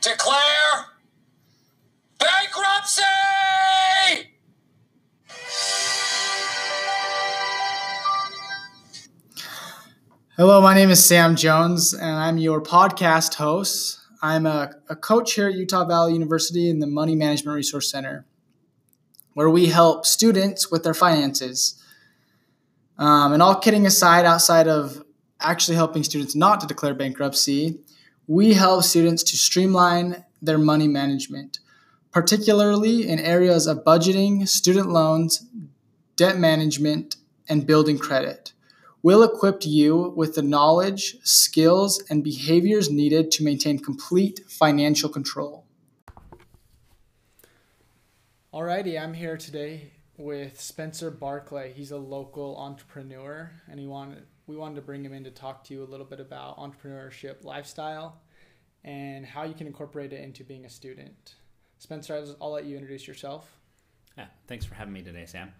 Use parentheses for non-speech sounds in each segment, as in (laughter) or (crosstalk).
declare bankruptcy! Hello, my name is Sam Jones, and I'm your podcast host. I'm a, a, coach here at Utah Valley University in the Money Management Resource Center, where we help students with their finances. Um, and all kidding aside, outside of actually helping students not to declare bankruptcy, we help students to streamline their money management, particularly in areas of budgeting, student loans, debt management, and building credit. We'll equip you with the knowledge, skills, and behaviors needed to maintain complete financial control. Alrighty, I'm here today with Spencer Barclay. He's a local entrepreneur, and he wanted we wanted to bring him in to talk to you a little bit about entrepreneurship lifestyle and how you can incorporate it into being a student. Spencer, I'll let you introduce yourself. Yeah, thanks for having me today, Sam.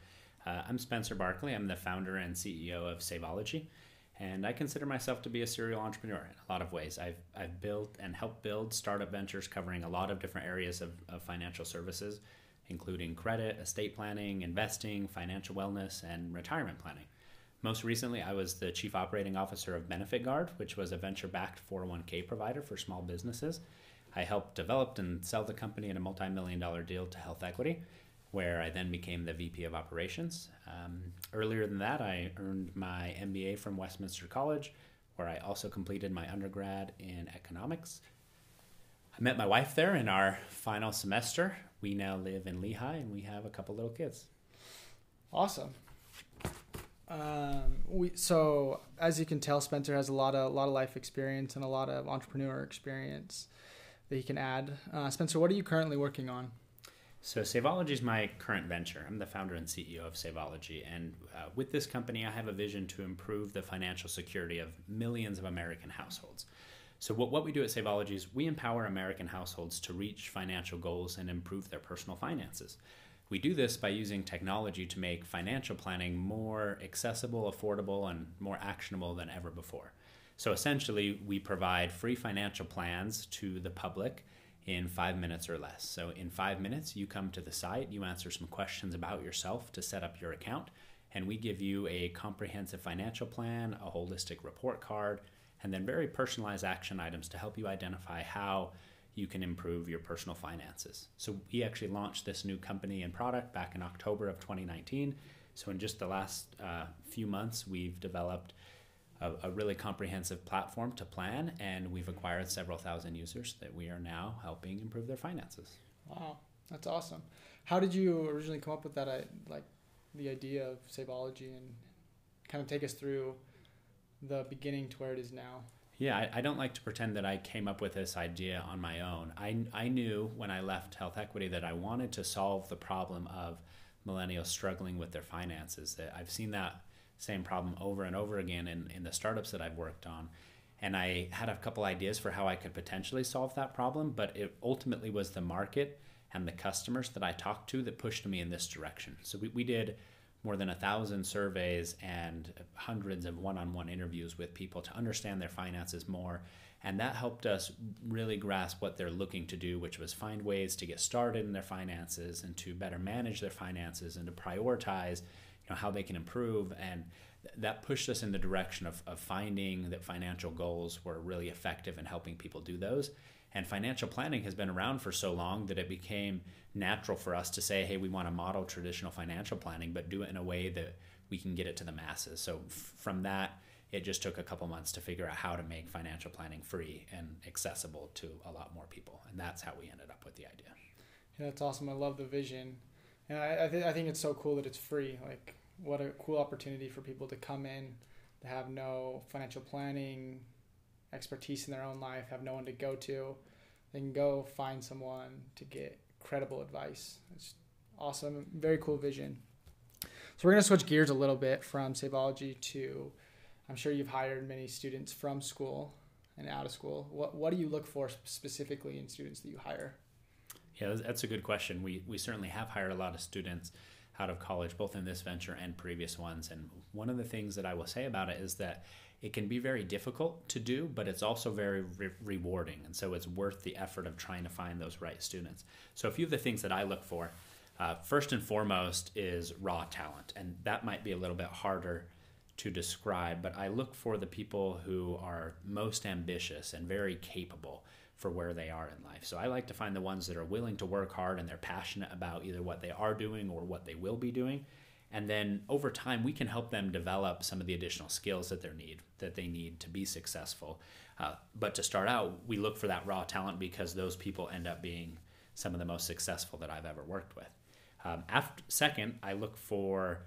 Uh, I'm Spencer Barkley. I'm the founder and CEO of Saveology, and I consider myself to be a serial entrepreneur in a lot of ways. I've, I've built and helped build startup ventures covering a lot of different areas of, of financial services, including credit, estate planning, investing, financial wellness, and retirement planning. Most recently, I was the chief operating officer of Benefit Guard, which was a venture backed 401k provider for small businesses. I helped develop and sell the company in a multi million dollar deal to Health Equity, where I then became the VP of operations. Um, earlier than that, I earned my MBA from Westminster College, where I also completed my undergrad in economics. I met my wife there in our final semester. We now live in Lehi and we have a couple little kids. Awesome. Um, we so as you can tell, Spencer has a lot of a lot of life experience and a lot of entrepreneur experience that he can add. Uh, Spencer, what are you currently working on? So Saveology is my current venture. I'm the founder and CEO of Saveology, and uh, with this company, I have a vision to improve the financial security of millions of American households. So what, what we do at Saveology is we empower American households to reach financial goals and improve their personal finances. We do this by using technology to make financial planning more accessible, affordable, and more actionable than ever before. So essentially, we provide free financial plans to the public in five minutes or less. So, in five minutes, you come to the site, you answer some questions about yourself to set up your account, and we give you a comprehensive financial plan, a holistic report card, and then very personalized action items to help you identify how you can improve your personal finances. So we actually launched this new company and product back in October of 2019. So in just the last uh, few months, we've developed a, a, really comprehensive platform to plan, and we've acquired several thousand users that we are now helping improve their finances. Wow, that's awesome. How did you originally come up with that, uh, like the idea of Saveology, and kind of take us through the beginning to where it is now? Yeah, I, I, don't like to pretend that I came up with this idea on my own. I, I knew when I left Health Equity that I wanted to solve the problem of millennials struggling with their finances. That I've seen that same problem over and over again in, in the startups that I've worked on. And I had a couple ideas for how I could potentially solve that problem, but it ultimately was the market and the customers that I talked to that pushed me in this direction. So we, we did more than a thousand surveys and hundreds of one-on-one interviews with people to understand their finances more. And that helped us really grasp what they're looking to do which was find ways to get started in their finances and to better manage their finances and to prioritize you know how they can improve. And that pushed us in the direction of, of finding that financial goals were really effective in helping people do those and financial planning has been around for so long that it became natural for us to say, hey, we want to model traditional financial planning, but do it in a way that we can get it to the masses. So f- from that, it just took a couple months to figure out how to make financial planning free and accessible to a lot more people. And that's how we ended up with the idea. Yeah, that's awesome. I love the vision. And I, I, th- I think it's so cool that it's free. Like, what a cool opportunity for people to come in, to have no financial planning expertise in their own life, have no one to go to. They can go find someone to get credible advice. It's awesome. Very cool vision. So we're going to switch gears a little bit from Saveology to I'm sure you've hired many students from school and out of school. What what do you look for specifically in students that you hire? Yeah, that's a good question. We we certainly have hired a lot of students out of college, both in this venture and previous ones. And one of the things that I will say about it is that it can be very difficult to do, but it's also very re- rewarding. And so it's worth the effort of trying to find those right students. So, a few of the things that I look for uh, first and foremost is raw talent. And that might be a little bit harder to describe, but I look for the people who are most ambitious and very capable for where they are in life. So I like to find the ones that are willing to work hard and they're passionate about either what they are doing or what they will be doing. And then over time, we can help them develop some of the additional skills that they need that they need to be successful. Uh, but to start out, we look for that raw talent because those people end up being some of the most successful that I've ever worked with. Um, after, second, I look for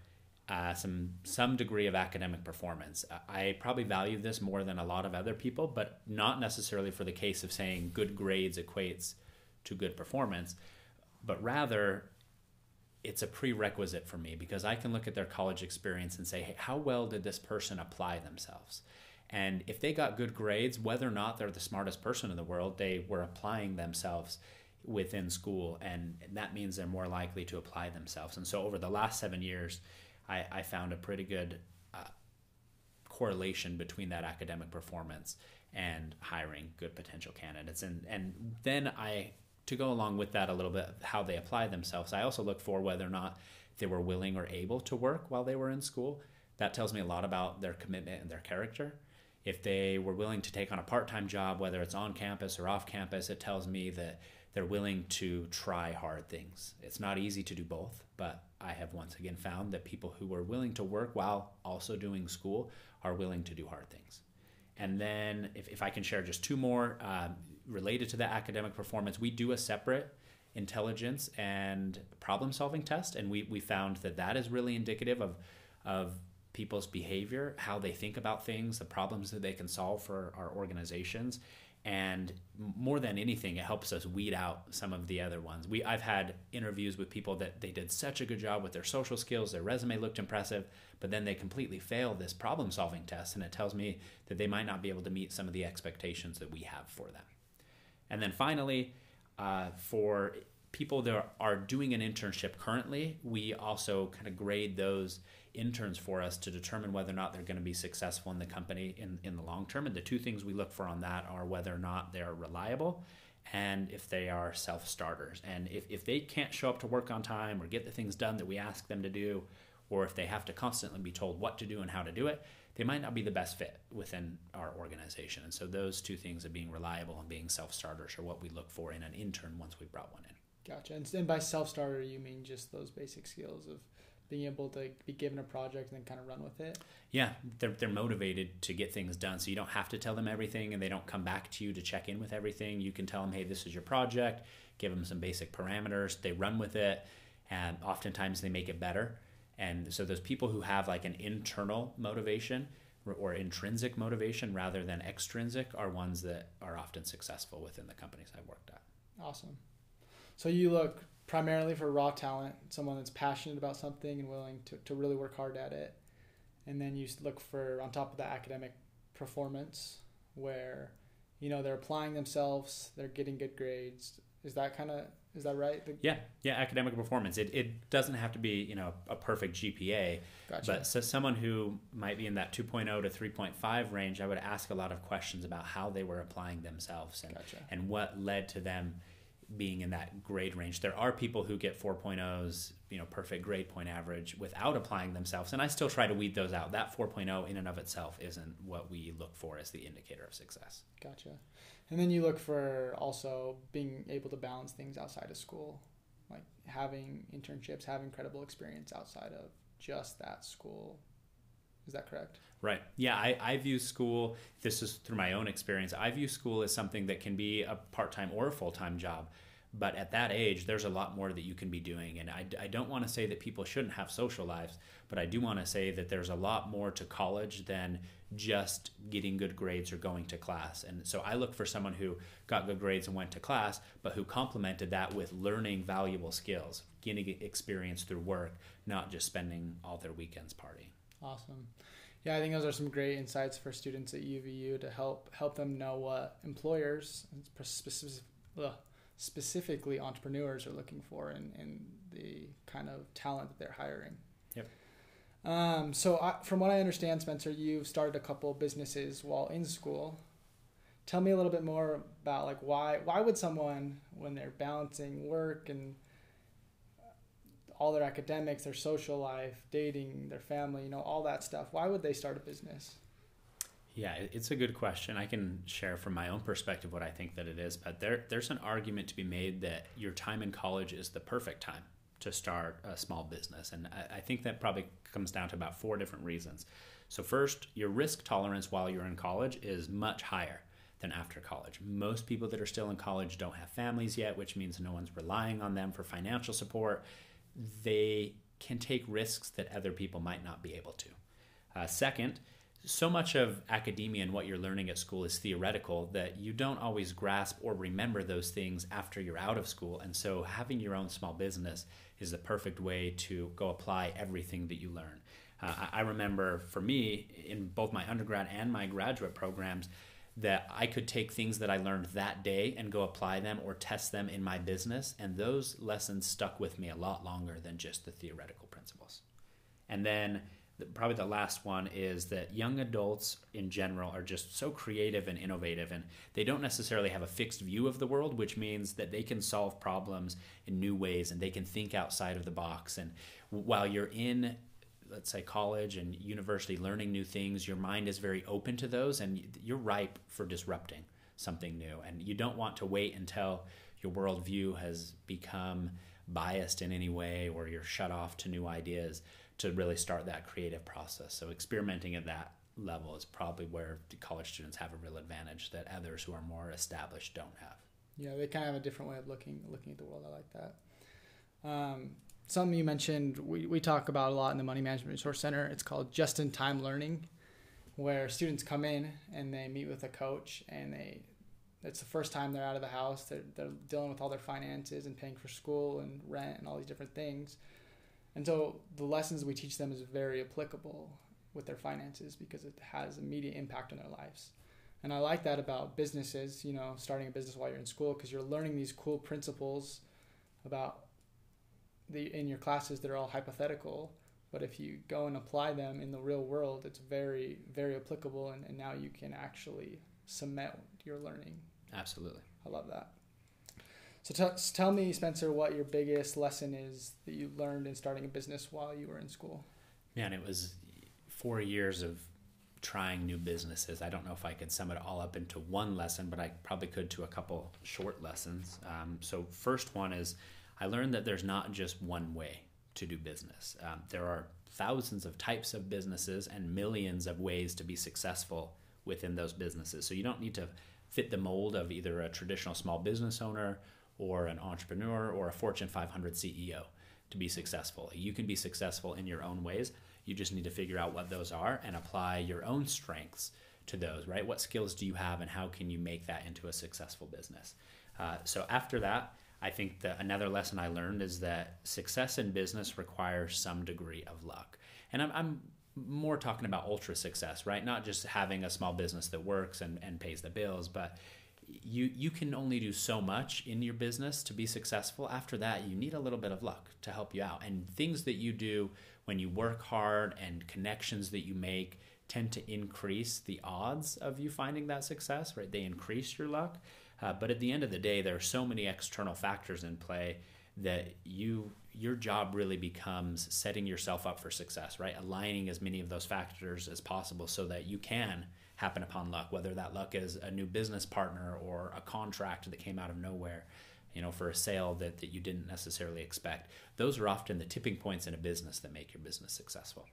uh, some some degree of academic performance. I probably value this more than a lot of other people, but not necessarily for the case of saying good grades equates to good performance, but rather it's a prerequisite for me because I can look at their college experience and say, hey, how well did this person apply themselves? And if they got good grades, whether or not they're the smartest person in the world, they were applying themselves within school, and that means they're more likely to apply themselves. And so over the last seven years, I, I found a pretty good uh, correlation between that academic performance and hiring good potential candidates. And and then I to go along with that a little bit how they apply themselves. I also look for whether or not they were willing or able to work while they were in school. That tells me a lot about their commitment and their character. If they were willing to take on a part-time job, whether it's on campus or off campus, it tells me that they're willing to try hard things. It's not easy to do both, but I have once again found that people who are willing to work while also doing school are willing to do hard things. And then, if, if I can share just two more uh, related to the academic performance, we do a separate intelligence and problem solving test. And we, we found that that is really indicative of, of people's behavior, how they think about things, the problems that they can solve for our organizations and more than anything it helps us weed out some of the other ones we i've had interviews with people that they did such a good job with their social skills their resume looked impressive but then they completely fail this problem solving test and it tells me that they might not be able to meet some of the expectations that we have for them and then finally uh, for people that are doing an internship currently we also kind of grade those interns for us to determine whether or not they're going to be successful in the company in, in the long term. And the two things we look for on that are whether or not they're reliable and if they are self starters. And if, if they can't show up to work on time or get the things done that we ask them to do, or if they have to constantly be told what to do and how to do it, they might not be the best fit within our organization. And so those two things of being reliable and being self starters are what we look for in an intern once we brought one in. Gotcha. And by self starter, you mean just those basic skills of being able to be given a project and then kind of run with it. Yeah, they're, they're motivated to get things done. So you don't have to tell them everything and they don't come back to you to check in with everything. You can tell them, hey, this is your project, give them some basic parameters, they run with it, and oftentimes they make it better. And so those people who have like an internal motivation or intrinsic motivation rather than extrinsic are ones that are often successful within the companies I've worked at. Awesome. So you look primarily for raw talent, someone that's passionate about something and willing to, to really work hard at it. And then you look for, on top of the academic performance, where, you know, they're applying themselves, they're getting good grades. Is that kind of, is that right? The, yeah, yeah, academic performance. It, it doesn't have to be, you know, a perfect GPA, gotcha. but so someone who might be in that 2.0 to 3.5 range, I would ask a lot of questions about how they were applying themselves and, gotcha. and what led to them – being in that grade range. There are people who get 4.0s, you know, perfect grade point average without applying themselves, and I still try to weed those out. That 4.0 in and of itself isn't what we look for as the indicator of success. Gotcha. And then you look for also being able to balance things outside of school, like having internships, having credible experience outside of just that school. Is that correct? Right. Yeah, I, I view school, this is through my own experience, I view school as something that can be a part time or a full time job. But at that age, there's a lot more that you can be doing. And I, I don't want to say that people shouldn't have social lives, but I do want to say that there's a lot more to college than just getting good grades or going to class. And so I look for someone who got good grades and went to class, but who complemented that with learning valuable skills, getting experience through work, not just spending all their weekends partying. Awesome. Yeah, I think those are some great insights for students at UVU to help help them know what employers, specific, specifically entrepreneurs, are looking for in, in the kind of talent that they're hiring. Yep. Um, so, I, from what I understand, Spencer, you've started a couple businesses while in school. Tell me a little bit more about like why why would someone when they're balancing work and all their academics, their social life, dating, their family, you know, all that stuff, why would they start a business? Yeah, it's a good question. I can share from my own perspective what I think that it is, but there there's an argument to be made that your time in college is the perfect time to start a small business. And I, I think that probably comes down to about four different reasons. So, first, your risk tolerance while you're in college is much higher than after college. Most people that are still in college don't have families yet, which means no one's relying on them for financial support. They can take risks that other people might not be able to. Uh, second, so much of academia and what you're learning at school is theoretical that you don't always grasp or remember those things after you're out of school. And so having your own small business is the perfect way to go apply everything that you learn. Uh, I remember for me, in both my undergrad and my graduate programs, that I could take things that I learned that day and go apply them or test them in my business. And those lessons stuck with me a lot longer than just the theoretical principles. And then probably the last one is that young adults in general are just so creative and innovative and they don't necessarily have a fixed view of the world which means that they can solve problems in new ways and they can think outside of the box. And while you're in let's say college and university learning new things your mind is very open to those and you're ripe for disrupting something new. And you don't want to wait until your worldview has become biased in any way or you're shut off to new ideas to really start that creative process. So experimenting at that level is probably where college students have a real advantage that others who are more established don't have. Yeah, they kind of have a different way of looking looking at the world. I like that. Um, something you mentioned we, we talk about a lot in the Money Management Resource Center. It's called just in time learning, where students come in and they meet with a coach and they it's the first time they're out of the house. They're, they're dealing with all their finances and paying for school and rent and all these different things. And so the lessons we teach them is very applicable with their finances because it has immediate impact on their lives. And I like that about businesses, you know, starting a business while you're in school because you're learning these cool principles about the in your classes that are all hypothetical. But if you go and apply them in the real world, it's very, very applicable and, and now you can actually cement your learning. Absolutely. I love that. So t- tell me, Spencer, what your biggest lesson is that you learned in starting a business while you were in school. Man, it was four years of trying new businesses. I don't know if I could sum it all up into one lesson, but I probably could to a couple short lessons. Um, so, first one is I learned that there's not just one way to do business. Um, there are thousands of types of businesses and millions of ways to be successful within those businesses. So, you don't need to fit the mold of either a traditional small business owner or an entrepreneur or a Fortune 500 CEO to be successful. You can be successful in your own ways. You just need to figure out what those are and apply your own strengths to those, right? What skills do you have and how can you make that into a successful business? Uh, so after that, I think that another lesson I learned is that success in business requires some degree of luck. And I'm, I'm more talking about ultra success, right? Not just having a small business that works and, and pays the bills, but you you can only do so much in your business to be successful. After that you need a little bit of luck to help you out. And things that you do when you work hard and connections that you make tend to increase the odds of you finding that success right? They increase your luck. Uh, but at the end of the day there are so many external factors in play that you your job really becomes setting yourself up for success right aligning as many of those factors as possible so that you can happen upon luck, whether that luck is a new business partner or a contract that came out of nowhere, you know, for a sale that, that you didn't necessarily expect. Those are often the tipping points in a business that make your business successful.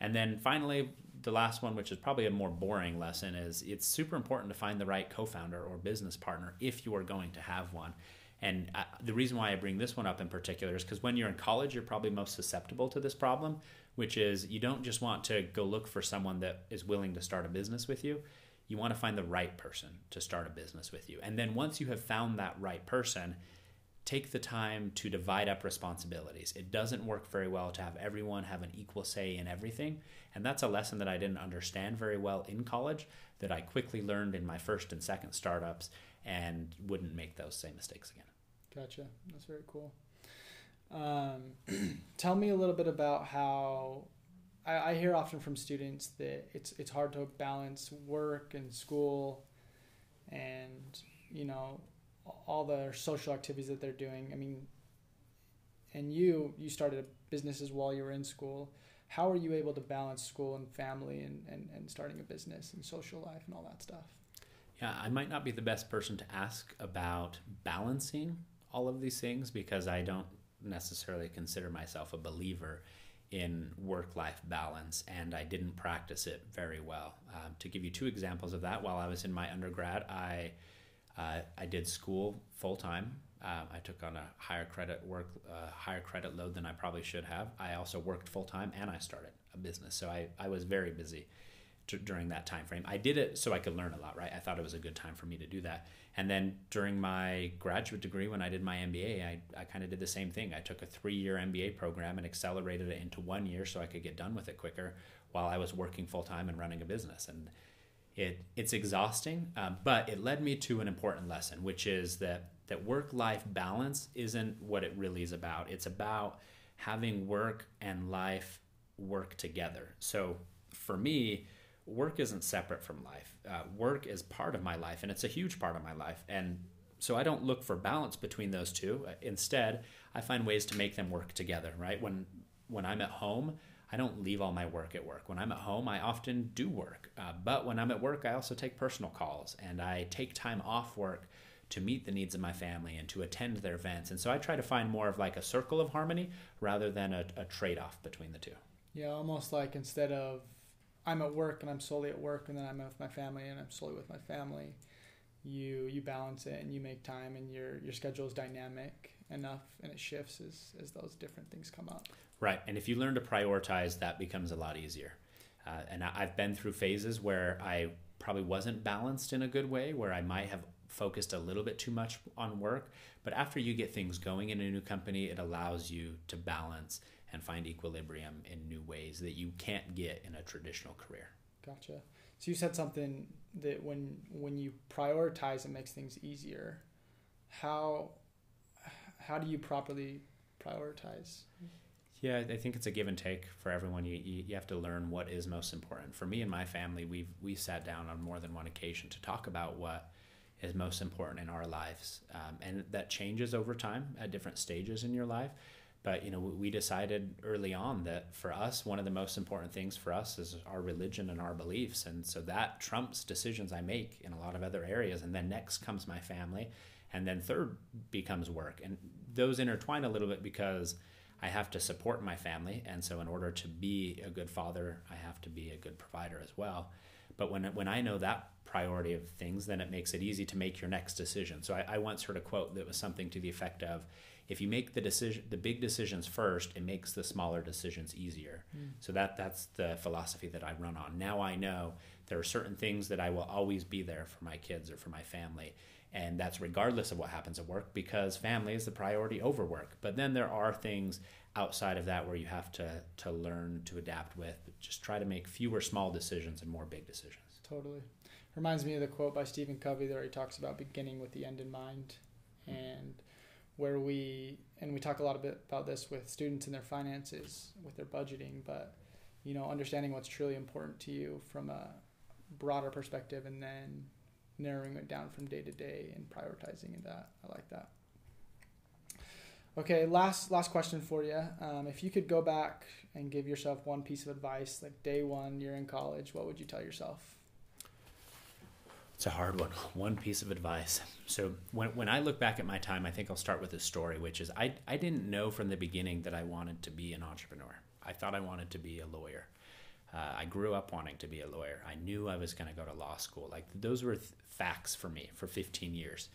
And then finally, the last one, which is probably a more boring lesson, is it's super important to find the right co founder or business partner if you are going to have one. And I, the reason why I bring this one up in particular is because when you're in college, you're probably most susceptible to this problem which is you don't just want to go look for someone that is willing to start a business with you. You want to find the right person to start a business with you. And then once you have found that right person, take the time to divide up responsibilities. It doesn't work very well to have everyone have an equal say in everything. And that's a lesson that I didn't understand very well in college that I quickly learned in my first and second startups and wouldn't make those same mistakes again. Gotcha. That's very cool. Um, (clears throat) tell me a little bit about how I, I hear often from students that it's it's hard to balance work and school, and you know all the social activities that they're doing. I mean, and you you started businesses while you were in school. How are you able to balance school and family and, and, and starting a business and social life and all that stuff? Yeah, I might not be the best person to ask about balancing all of these things because I don't necessarily consider myself a believer in work life balance, and I didn't practice it very well. Um, to give you two examples of that, while I was in my undergrad, I uh, I did school full time. Uh, I took on a higher credit work, uh, higher credit load than I probably should have. I also worked full time, and I started a business, so I, I was very busy t- during that time frame. I did it so I could learn a lot, right? I thought it was a good time for me to do that. And then during my graduate degree, when I did my MBA, I, I kind of did the same thing. I took a three year MBA program and accelerated it into one year so I could get done with it quicker while I was working full time and running a business. And it, it's exhausting, um, but it led me to an important lesson, which is that, that work life balance isn't what it really is about. It's about having work and life work together. So for me, work isn't separate from life. Uh, work is part of my life, and it's a huge part of my life. And so I don't look for balance between those two. Uh, instead, I find ways to make them work together. Right when when I'm at home, I don't leave all my work at work. When I'm at home, I often do work. Uh, but when I'm at work, I also take personal calls and I take time off work to meet the needs of my family and to attend their events. And so I try to find more of like a circle of harmony rather than a, a trade off between the two. Yeah, almost like instead of I'm at work and I'm solely at work, and then I'm with my family and I'm solely with my family. You you balance it and you make time, and your your schedule is dynamic enough, and it shifts as as those different things come up. Right, and if you learn to prioritize, that becomes a lot easier. Uh, and I've been through phases where I probably wasn't balanced in a good way, where I might have focused a little bit too much on work. But after you get things going in a new company, it allows you to balance and find equilibrium in new ways that you can't get in a traditional career. Gotcha. So you said something that when when you prioritize, it makes things easier. How how do you properly prioritize? Yeah, I think it's a give and take for everyone. You, you, you have to learn what is most important. For me and my family, we've we sat down on more than one occasion to talk about what is most important in our lives, um, and that changes over time at different stages in your life. But you know, we decided early on that for us, one of the most important things for us is our religion and our beliefs, and so that trumps decisions I make in a lot of other areas. And then next comes my family, and then third becomes work, and those intertwine a little bit because I have to support my family, and so in order to be a good father, I have to be a good provider as well. But when when I know that priority of things, then it makes it easy to make your next decision. So I, I once heard a quote that was something to the effect of, if you make the decision the big decisions first it makes the smaller decisions easier. Mm. so that that's the philosophy that i run on. Now i know there are certain things that i will always be there for my kids or for my family and that's regardless of what happens at work because family is the priority over work. But then there are things outside of that where you have to to learn to adapt with. Just try to make fewer small decisions and more big decisions. Totally. Reminds me of the quote by stephen covey where he talks about beginning with the end in mind. Mm. and where we and we talk a lot bit about this with students and their finances with their budgeting but you know understanding what's truly important to you from a broader perspective and then narrowing it down from day to day and prioritizing that. I like that. Okay last last question for you um, if you could go back and give yourself one piece of advice like day one you're in college what would you tell yourself it's a hard one. (laughs) One piece of advice. So when, when I look back at my time, I think I'll start with a story, which is I, I didn't know from the beginning that I wanted to be an entrepreneur. I thought I wanted to be a lawyer. Uh, I grew up wanting to be a lawyer. I knew I was going to go to law school. Like those were th- facts for me for 15 years.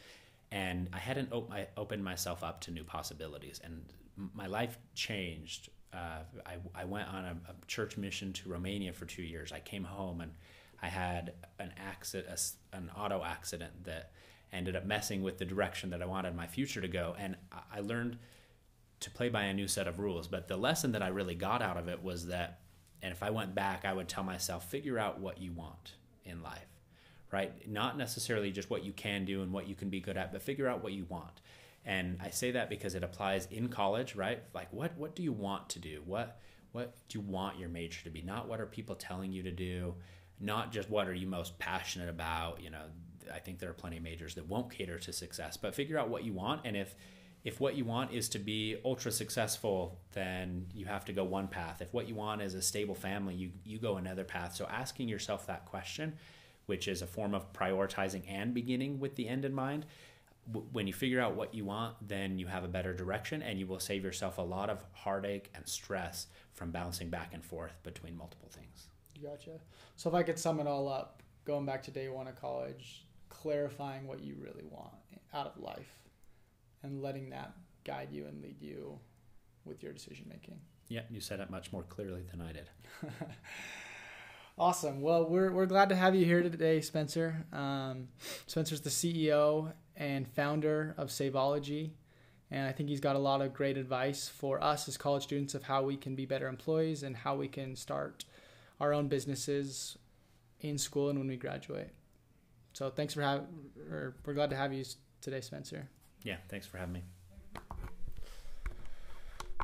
And I hadn't op- I opened myself up to new possibilities. And my life changed. Uh, I, I went on a, a church mission to Romania for two years. I came home and I had an accident, an auto accident that ended up messing with the direction that I wanted my future to go, and I learned to play by a new set of rules. But the lesson that I really got out of it was that, and if I went back, I would tell myself, figure out what you want in life, right? Not necessarily just what you can do and what you can be good at, but figure out what you want. And I say that because it applies in college, right? Like, what what do you want to do? What what do you want your major to be? Not what are people telling you to do, not just what are you most passionate about. You know, I think there are plenty of majors that won't cater to success, but figure out what you want. And if if what you want is to be ultra successful, then you have to go one path. If what you want is a stable family, you you go another path. So asking yourself that question, which is a form of prioritizing and beginning with the end in mind, when you figure out what you want, then you have a better direction and you will save yourself a lot of heartache and stress from bouncing back and forth between multiple things. Gotcha. So if I could sum it all up, going back to day one of college, clarifying what you really want out of life and letting that guide you and lead you with your decision making. Yeah, you said it much more clearly than I did. (laughs) awesome. Well, we're, we're glad to have you here today, Spencer. Um, Spencer's the CEO and founder of Saveology. And I think he's got a lot of great advice for us as college students of how we can be better employees and how we can start our own businesses in school and when we graduate. So thanks for having, or we're glad to have you today, Spencer. Yeah, thanks for having me.